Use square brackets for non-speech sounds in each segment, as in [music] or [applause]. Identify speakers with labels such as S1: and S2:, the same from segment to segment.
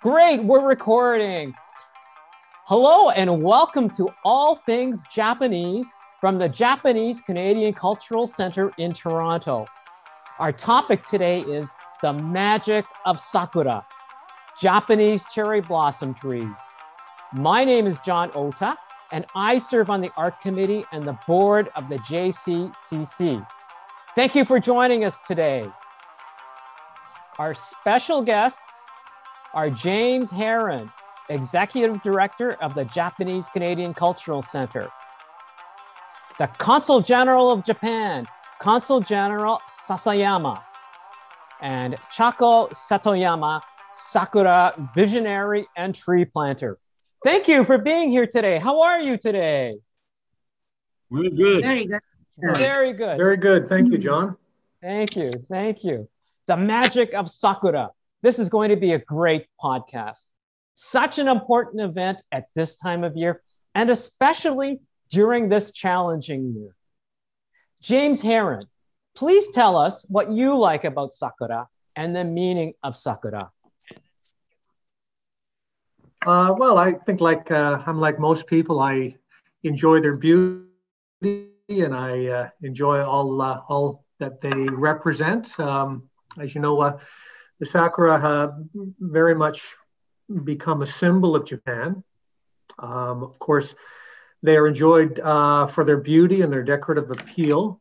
S1: Great, we're recording. Hello, and welcome to All Things Japanese from the Japanese Canadian Cultural Center in Toronto. Our topic today is the magic of sakura, Japanese cherry blossom trees. My name is John Ota, and I serve on the art committee and the board of the JCCC. Thank you for joining us today. Our special guests are James Heron, Executive Director of the Japanese Canadian Cultural Center, the Consul General of Japan, Consul General Sasayama, and Chako Satoyama, Sakura visionary and tree planter. Thank you for being here today. How are you today?
S2: We're good.
S3: Very good.
S1: Very good.
S4: Very good. Thank you, John.
S1: Thank you. Thank you. The magic of Sakura. This is going to be a great podcast. Such an important event at this time of year, and especially during this challenging year. James Heron, please tell us what you like about Sakura and the meaning of Sakura.
S4: Uh, well, I think like uh, I'm like most people, I enjoy their beauty and I uh, enjoy all uh, all that they represent. Um, as you know, uh, the sakura have very much become a symbol of Japan. Um, of course, they are enjoyed uh, for their beauty and their decorative appeal.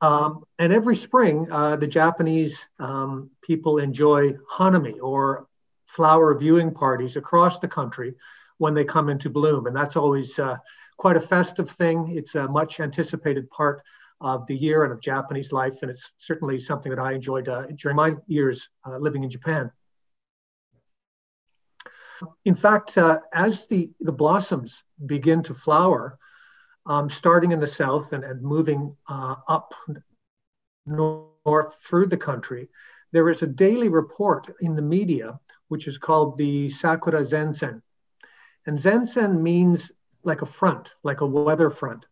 S4: Um, and every spring, uh, the Japanese um, people enjoy hanami or flower viewing parties across the country when they come into bloom. And that's always uh, quite a festive thing. It's a much anticipated part of the year and of Japanese life. And it's certainly something that I enjoyed uh, during my years uh, living in Japan. In fact, uh, as the, the blossoms begin to flower, um, starting in the south and, and moving uh, up north through the country, there is a daily report in the media which is called the Sakura Zensen. And Zensen means like a front, like a weather front.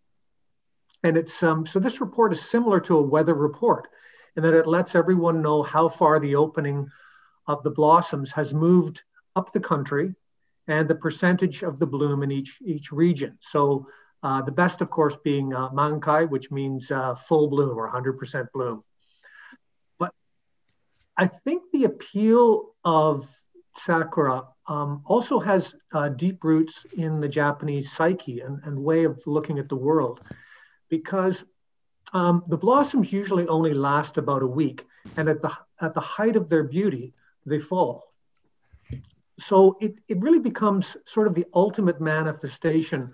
S4: And it's um, so this report is similar to a weather report in that it lets everyone know how far the opening of the blossoms has moved up the country and the percentage of the bloom in each each region. So uh, the best, of course, being uh, Mankai, which means uh, full bloom or 100% bloom. But I think the appeal of sakura um, also has uh, deep roots in the Japanese psyche and, and way of looking at the world because um, the blossoms usually only last about a week, and at the at the height of their beauty, they fall. So it, it really becomes sort of the ultimate manifestation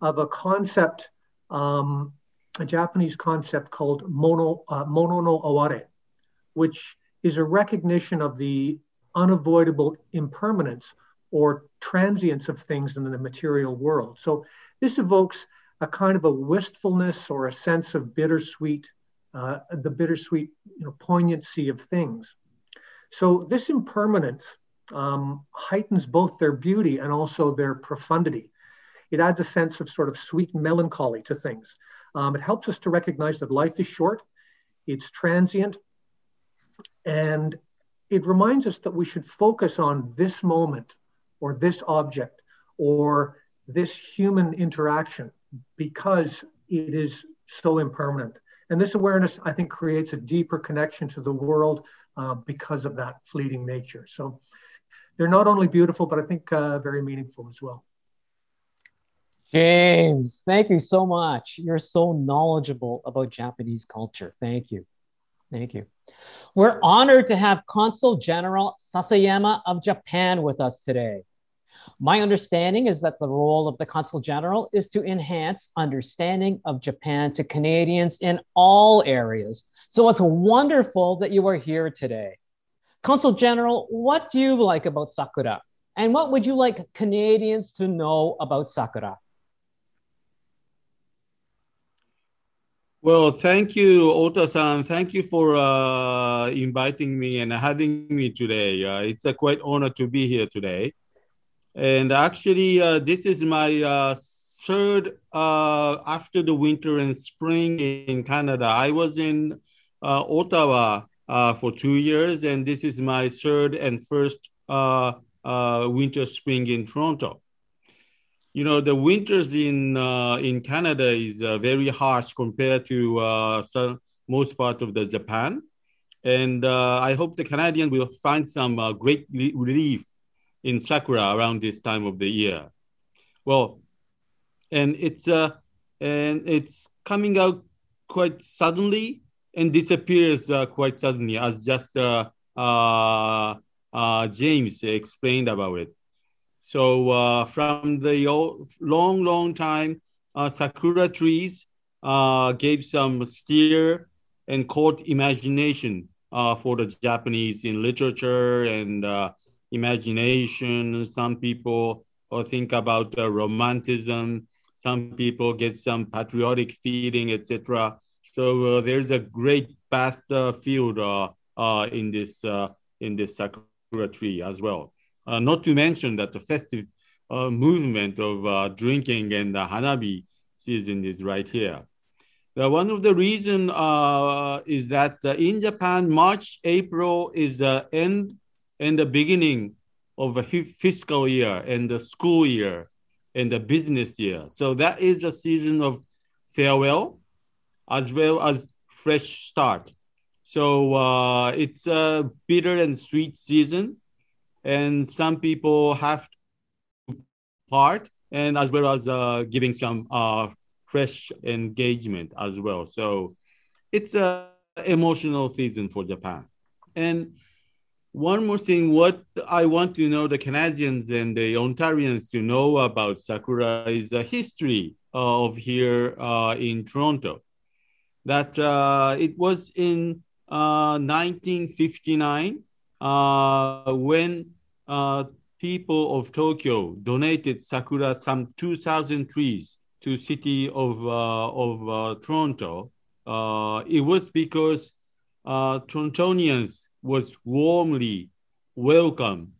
S4: of a concept, um, a Japanese concept called mono, uh, mono no aware, which is a recognition of the unavoidable impermanence or transience of things in the material world. So this evokes a kind of a wistfulness or a sense of bittersweet, uh, the bittersweet you know, poignancy of things. So this impermanence um, heightens both their beauty and also their profundity. It adds a sense of sort of sweet melancholy to things. Um, it helps us to recognize that life is short, it's transient, and it reminds us that we should focus on this moment or this object or this human interaction because it is so impermanent. And this awareness, I think, creates a deeper connection to the world uh, because of that fleeting nature. So they're not only beautiful, but I think uh, very meaningful as well.
S1: James, thank you so much. You're so knowledgeable about Japanese culture. Thank you. Thank you. We're honored to have Consul General Sasayama of Japan with us today. My understanding is that the role of the Consul General is to enhance understanding of Japan to Canadians in all areas. So it's wonderful that you are here today. Consul General, what do you like about Sakura? And what would you like Canadians to know about Sakura?
S2: Well, thank you, Ota-san. Thank you for uh, inviting me and having me today. Uh, it's a quite honor to be here today. And actually, uh, this is my uh, third uh, after the winter and spring in Canada. I was in uh, Ottawa uh, for two years, and this is my third and first uh, winter spring in Toronto. You know, the winters in in Canada is very harsh compared to most part of the Japan, and I hope the Canadian will find some great relief in sakura around this time of the year. Well, and it's uh, and it's coming out quite suddenly and disappears uh, quite suddenly, as just uh, uh, uh, James explained about it. So uh, from the old, long, long time, uh, sakura trees uh, gave some steer and caught imagination uh, for the Japanese in literature and uh, imagination. Some people or think about romanticism. Some people get some patriotic feeling, etc. So uh, there's a great past field in this in this sakura tree as well. Uh, not to mention that the festive uh, movement of uh, drinking and the hanabi season is right here. one of the reason is that in Japan, March, April is the end and the beginning of a fiscal year and the school year and the business year. So that is a season of farewell as well as fresh start. So uh, it's a bitter and sweet season and some people have to part and as well as uh, giving some uh, fresh engagement as well. So it's a emotional season for Japan. And one more thing, what I want to know the Canadians and the Ontarians to know about Sakura is the history of here uh, in Toronto. That uh, it was in 1959 uh, uh, when uh, people of Tokyo donated sakura, some 2,000 trees to city of, uh, of uh, Toronto, uh, it was because Torontonians was warmly welcome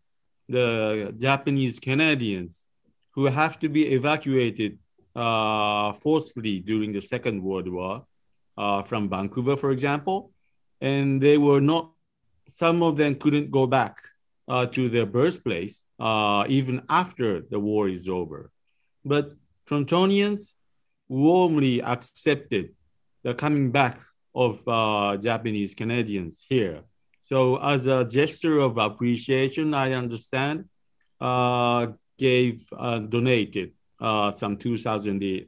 S2: the Japanese Canadians who have to be evacuated forcefully during the Second World War from Vancouver, for example, and they were not. Some of them couldn't go back uh, to their birthplace uh, even after the war is over. But Torontonians warmly accepted the coming back of uh, Japanese Canadians here. So, as a gesture of appreciation, I understand, uh, gave uh, donated uh, some 2,000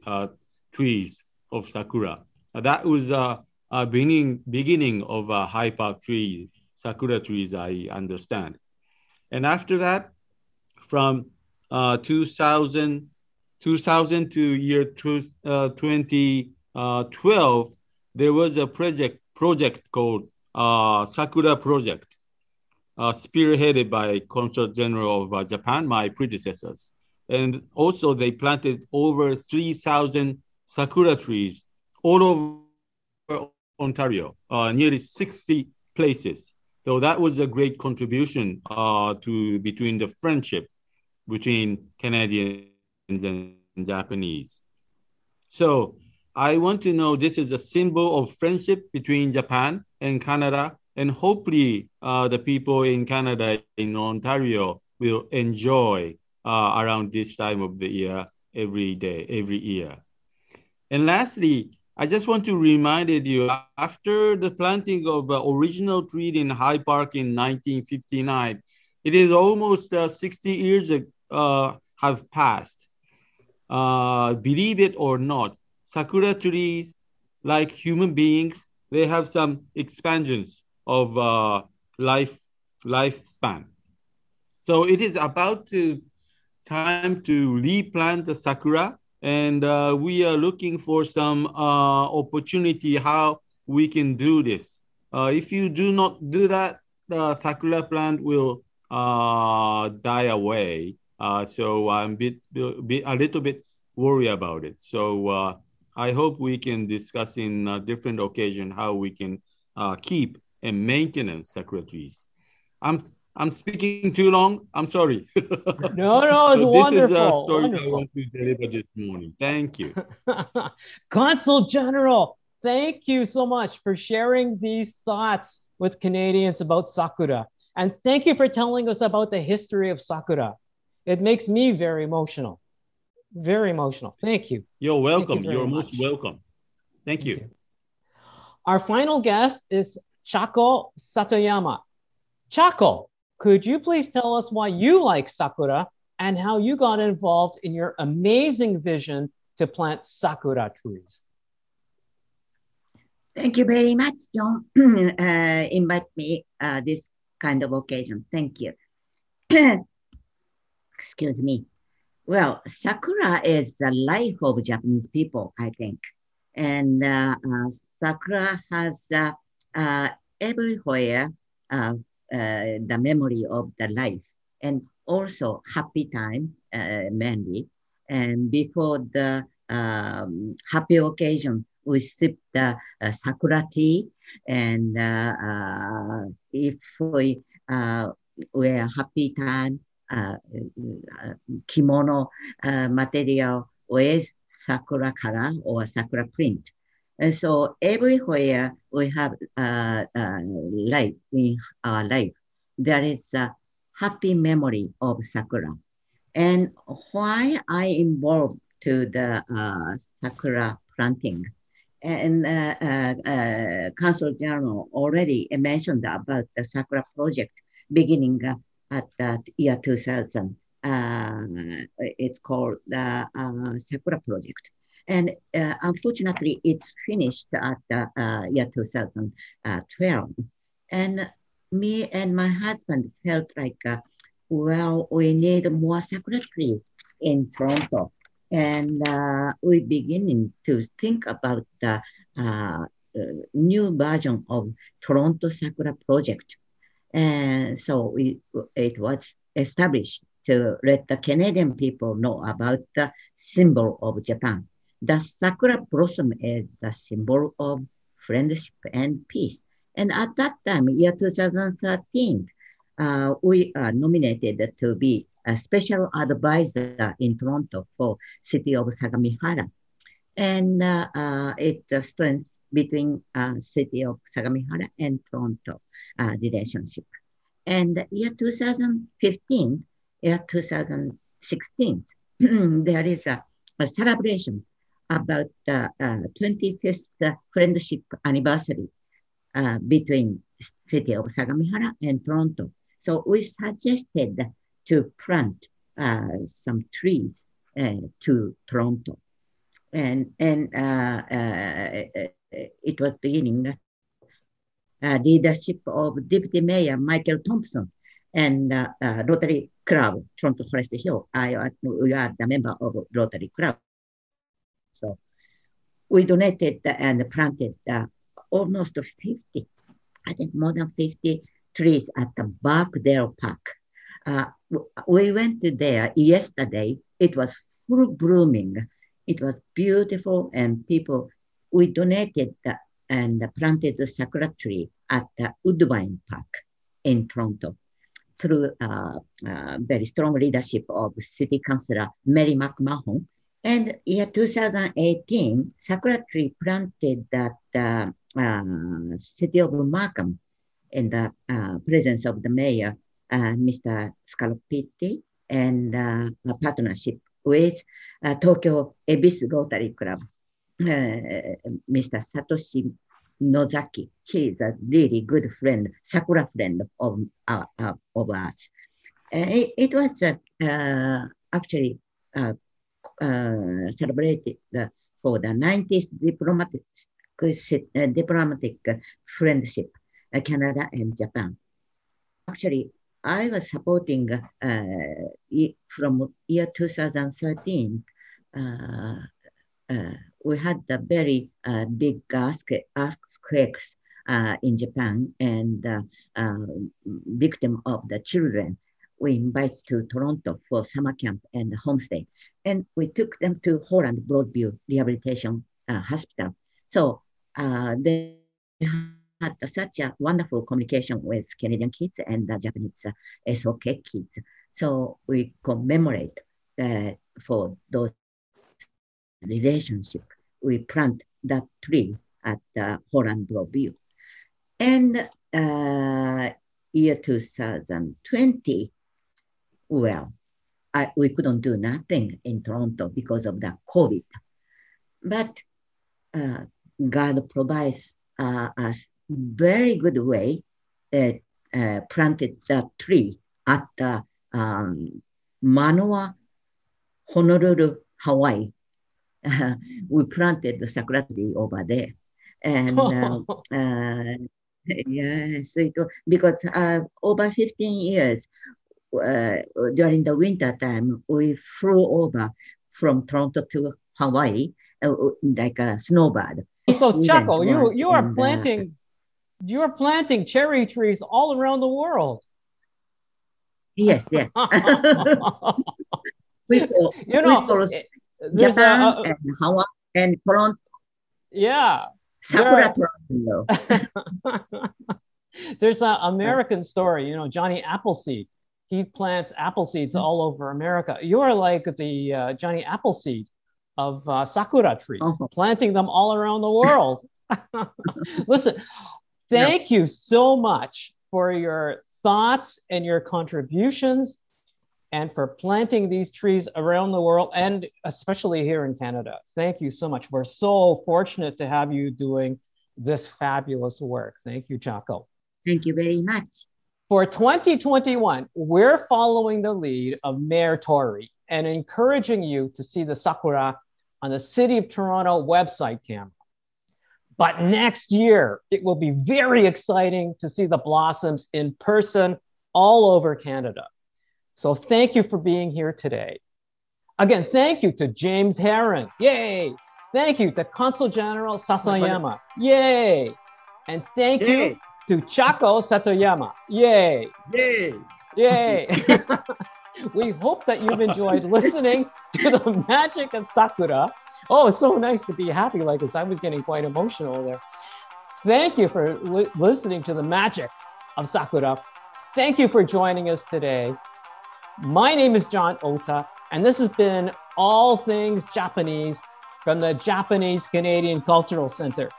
S2: trees of sakura. that was a, a beginning beginning of a high park tree, sakura trees. I understand. And after that, from uh, 2000, 2000 to year two, uh, 2012, there was a project project called uh, Sakura Project, uh, spearheaded by Consul General of uh, Japan, my predecessors. And also they planted over 3,000 sakura trees all over Ontario, uh, nearly 60 places. So that was a great contribution uh, to between the friendship between Canadians and Japanese. So I want to know this is a symbol of friendship between Japan and Canada, and hopefully uh, the people in Canada in Ontario will enjoy uh, around this time of the year every day, every year. And lastly, I just want to remind you after the planting of the original tree in High Park in 1959, it is almost uh, 60 years uh, have passed. Uh, believe it or not, sakura trees, like human beings, they have some expansions of uh, life lifespan. So it is about to time to replant the sakura and uh, we are looking for some uh, opportunity how we can do this. Uh, if you do not do that, the sakura plant will uh, die away. Uh, so I'm bit, bit, a little bit worried about it. So I hope we can discuss in a different occasion how we can uh, keep and maintain sakura trees. I'm I'm speaking too long. I'm sorry. [laughs]
S1: no, no, it's so wonderful. This is a
S2: story
S1: wonderful.
S2: I want to deliver this morning. Thank you. [laughs]
S1: Consul General, thank you so much for sharing these thoughts with Canadians about Sakura. And thank you for telling us about the history of Sakura. It makes me very emotional. Very emotional. Thank you.
S2: You're welcome.
S1: you
S2: You are most
S1: much.
S2: welcome. Thank you.
S1: Our final guest is Chako Satoyama. Chako, could you please tell us why you like Sakura and how you got involved in your amazing vision to plant Sakura trees?
S3: Thank you very much, John. [clears throat] uh, invite me uh, this kind of occasion. Thank you. [clears throat] Excuse me. Well, sakura is the life of Japanese people, I think, and uh, uh, sakura has uh, uh, everywhere uh, uh, the memory of the life and also happy time mainly. And before the um, happy occasion, we sip the sakura tea. And if we wear happy time, uh, uh, kimono uh, material with sakura color or sakura print. And so everywhere we have uh, uh, life in our life, there is a happy memory of sakura. And why I involved to the uh, sakura planting, and uh, uh, uh, Council General already mentioned about the Sakura project beginning uh, at that year 2000. Uh, it's called the uh, Sakura project. And uh, unfortunately, it's finished at the year 2012. And me and my husband felt like, well, we need more Sakura trees in Toronto and we beginning to think about the new version of Toronto Sakura project. And so we, it was established to let the Canadian people know about the symbol of Japan. The Sakura blossom is the symbol of friendship and peace. And at that time, year 2013, uh, we are nominated to be a special advisor in Toronto for city of Sagamihara. And uh, uh, it's a strength between uh, city of Sagamihara and Toronto uh, relationship. And year 2015, year 2016, [clears throat] there is a, a celebration about the 25th friendship anniversary uh, between city of Sagamihara and Toronto. So we suggested to plant uh, some trees uh, to Toronto. And, and uh, it was beginning leadership of Deputy Mayor Michael Thompson and Rotary Club, Toronto Forest Hill. I, we are the member of Rotary Club. So we donated and planted almost 50, I think more than 50 trees at the Birkdale Park. Uh, we went there yesterday. It was full blooming. It was beautiful, and people, we donated and planted the sakura tree at the Woodbine Park in Toronto through uh, uh, very strong leadership of City Councillor Mary McMahon. And year 2018, sakura tree planted at the uh, city of Markham in the presence of the mayor Mr. Scarpitti and a partnership with Tokyo Ebisu Rotary Club, Mr. Satoshi Nozaki. He is a really good friend, Sakura friend of, uh, uh, of us. It, it, was uh, actually celebrated for the 90th diplomatic, diplomatic friendship, Canada and Japan. Actually, I was supporting uh, from year 2013. Uh, uh, we had the very uh, big earthquakes uh, in Japan and uh, victim of the children. We invite to Toronto for summer camp and homestay, and we took them to Holland Bloorview Rehabilitation Hospital. So they had such a wonderful communication with Canadian kids and the Japanese uh, SOK kids. So we commemorate uh, for those relationship. We plant that tree at the Holland Bloorview. And uh, year 2020, well, I, we couldn't do nothing in Toronto because of the COVID. But uh, God provides uh, us very good way. Uh, uh, planted that tree at the um, Manoa, Honolulu, Hawaii. [laughs] we planted the sakura tree over there, and um, [laughs] uh, yes, it, because uh, over 15 years uh, during the winter time, we flew over from Toronto to Hawaii uh, like a snowbird.
S1: So Chaco, you you are planting you are planting cherry trees all around the world.
S3: Yes, yes. [laughs]
S1: we go, you know,
S3: we Japan a, a, and Hawaii and Toronto.
S1: Yeah.
S3: Sakura Toronto. [laughs]
S1: There's an American story, you know, Johnny Appleseed. He plants apple seeds all over America. You're like the uh, Johnny Appleseed of uh, sakura trees, oh. planting them all around the world. [laughs] Listen, thank yeah. you so much for your thoughts and your contributions and for planting these trees around the world and especially here in Canada. Thank you so much. We're so fortunate to have you doing this fabulous work. Thank you, Chaco.
S3: Thank you very much.
S1: For 2021, we're following the lead of Mayor Tory and encouraging you to see the sakura on the City of Toronto website camera. But next year, it will be very exciting to see the blossoms in person all over Canada. So thank you for being here today. Again, thank you to James Heron. Yay! Thank you to Consul General Sasayama. Yay! And thank Yay. you to Chako Satoyama. Yay!
S2: Yay!
S1: Yay! [laughs] we hope that you've enjoyed listening to the magic of Sakura. Oh, it's so nice to be happy like this. I was getting quite emotional there. Thank you for li- listening to the magic of Sakura. Thank you for joining us today. My name is John Ota, and this has been All Things Japanese from the Japanese Canadian Cultural Center.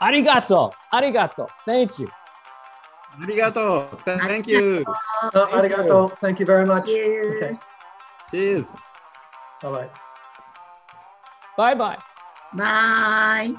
S1: Arigato. Arigato. Thank you.
S2: Arigato. Thank you.
S4: Uh, arigato. Thank you very much.
S2: Okay. Cheers.
S4: Bye bye.
S1: Bye bye.
S3: Bye.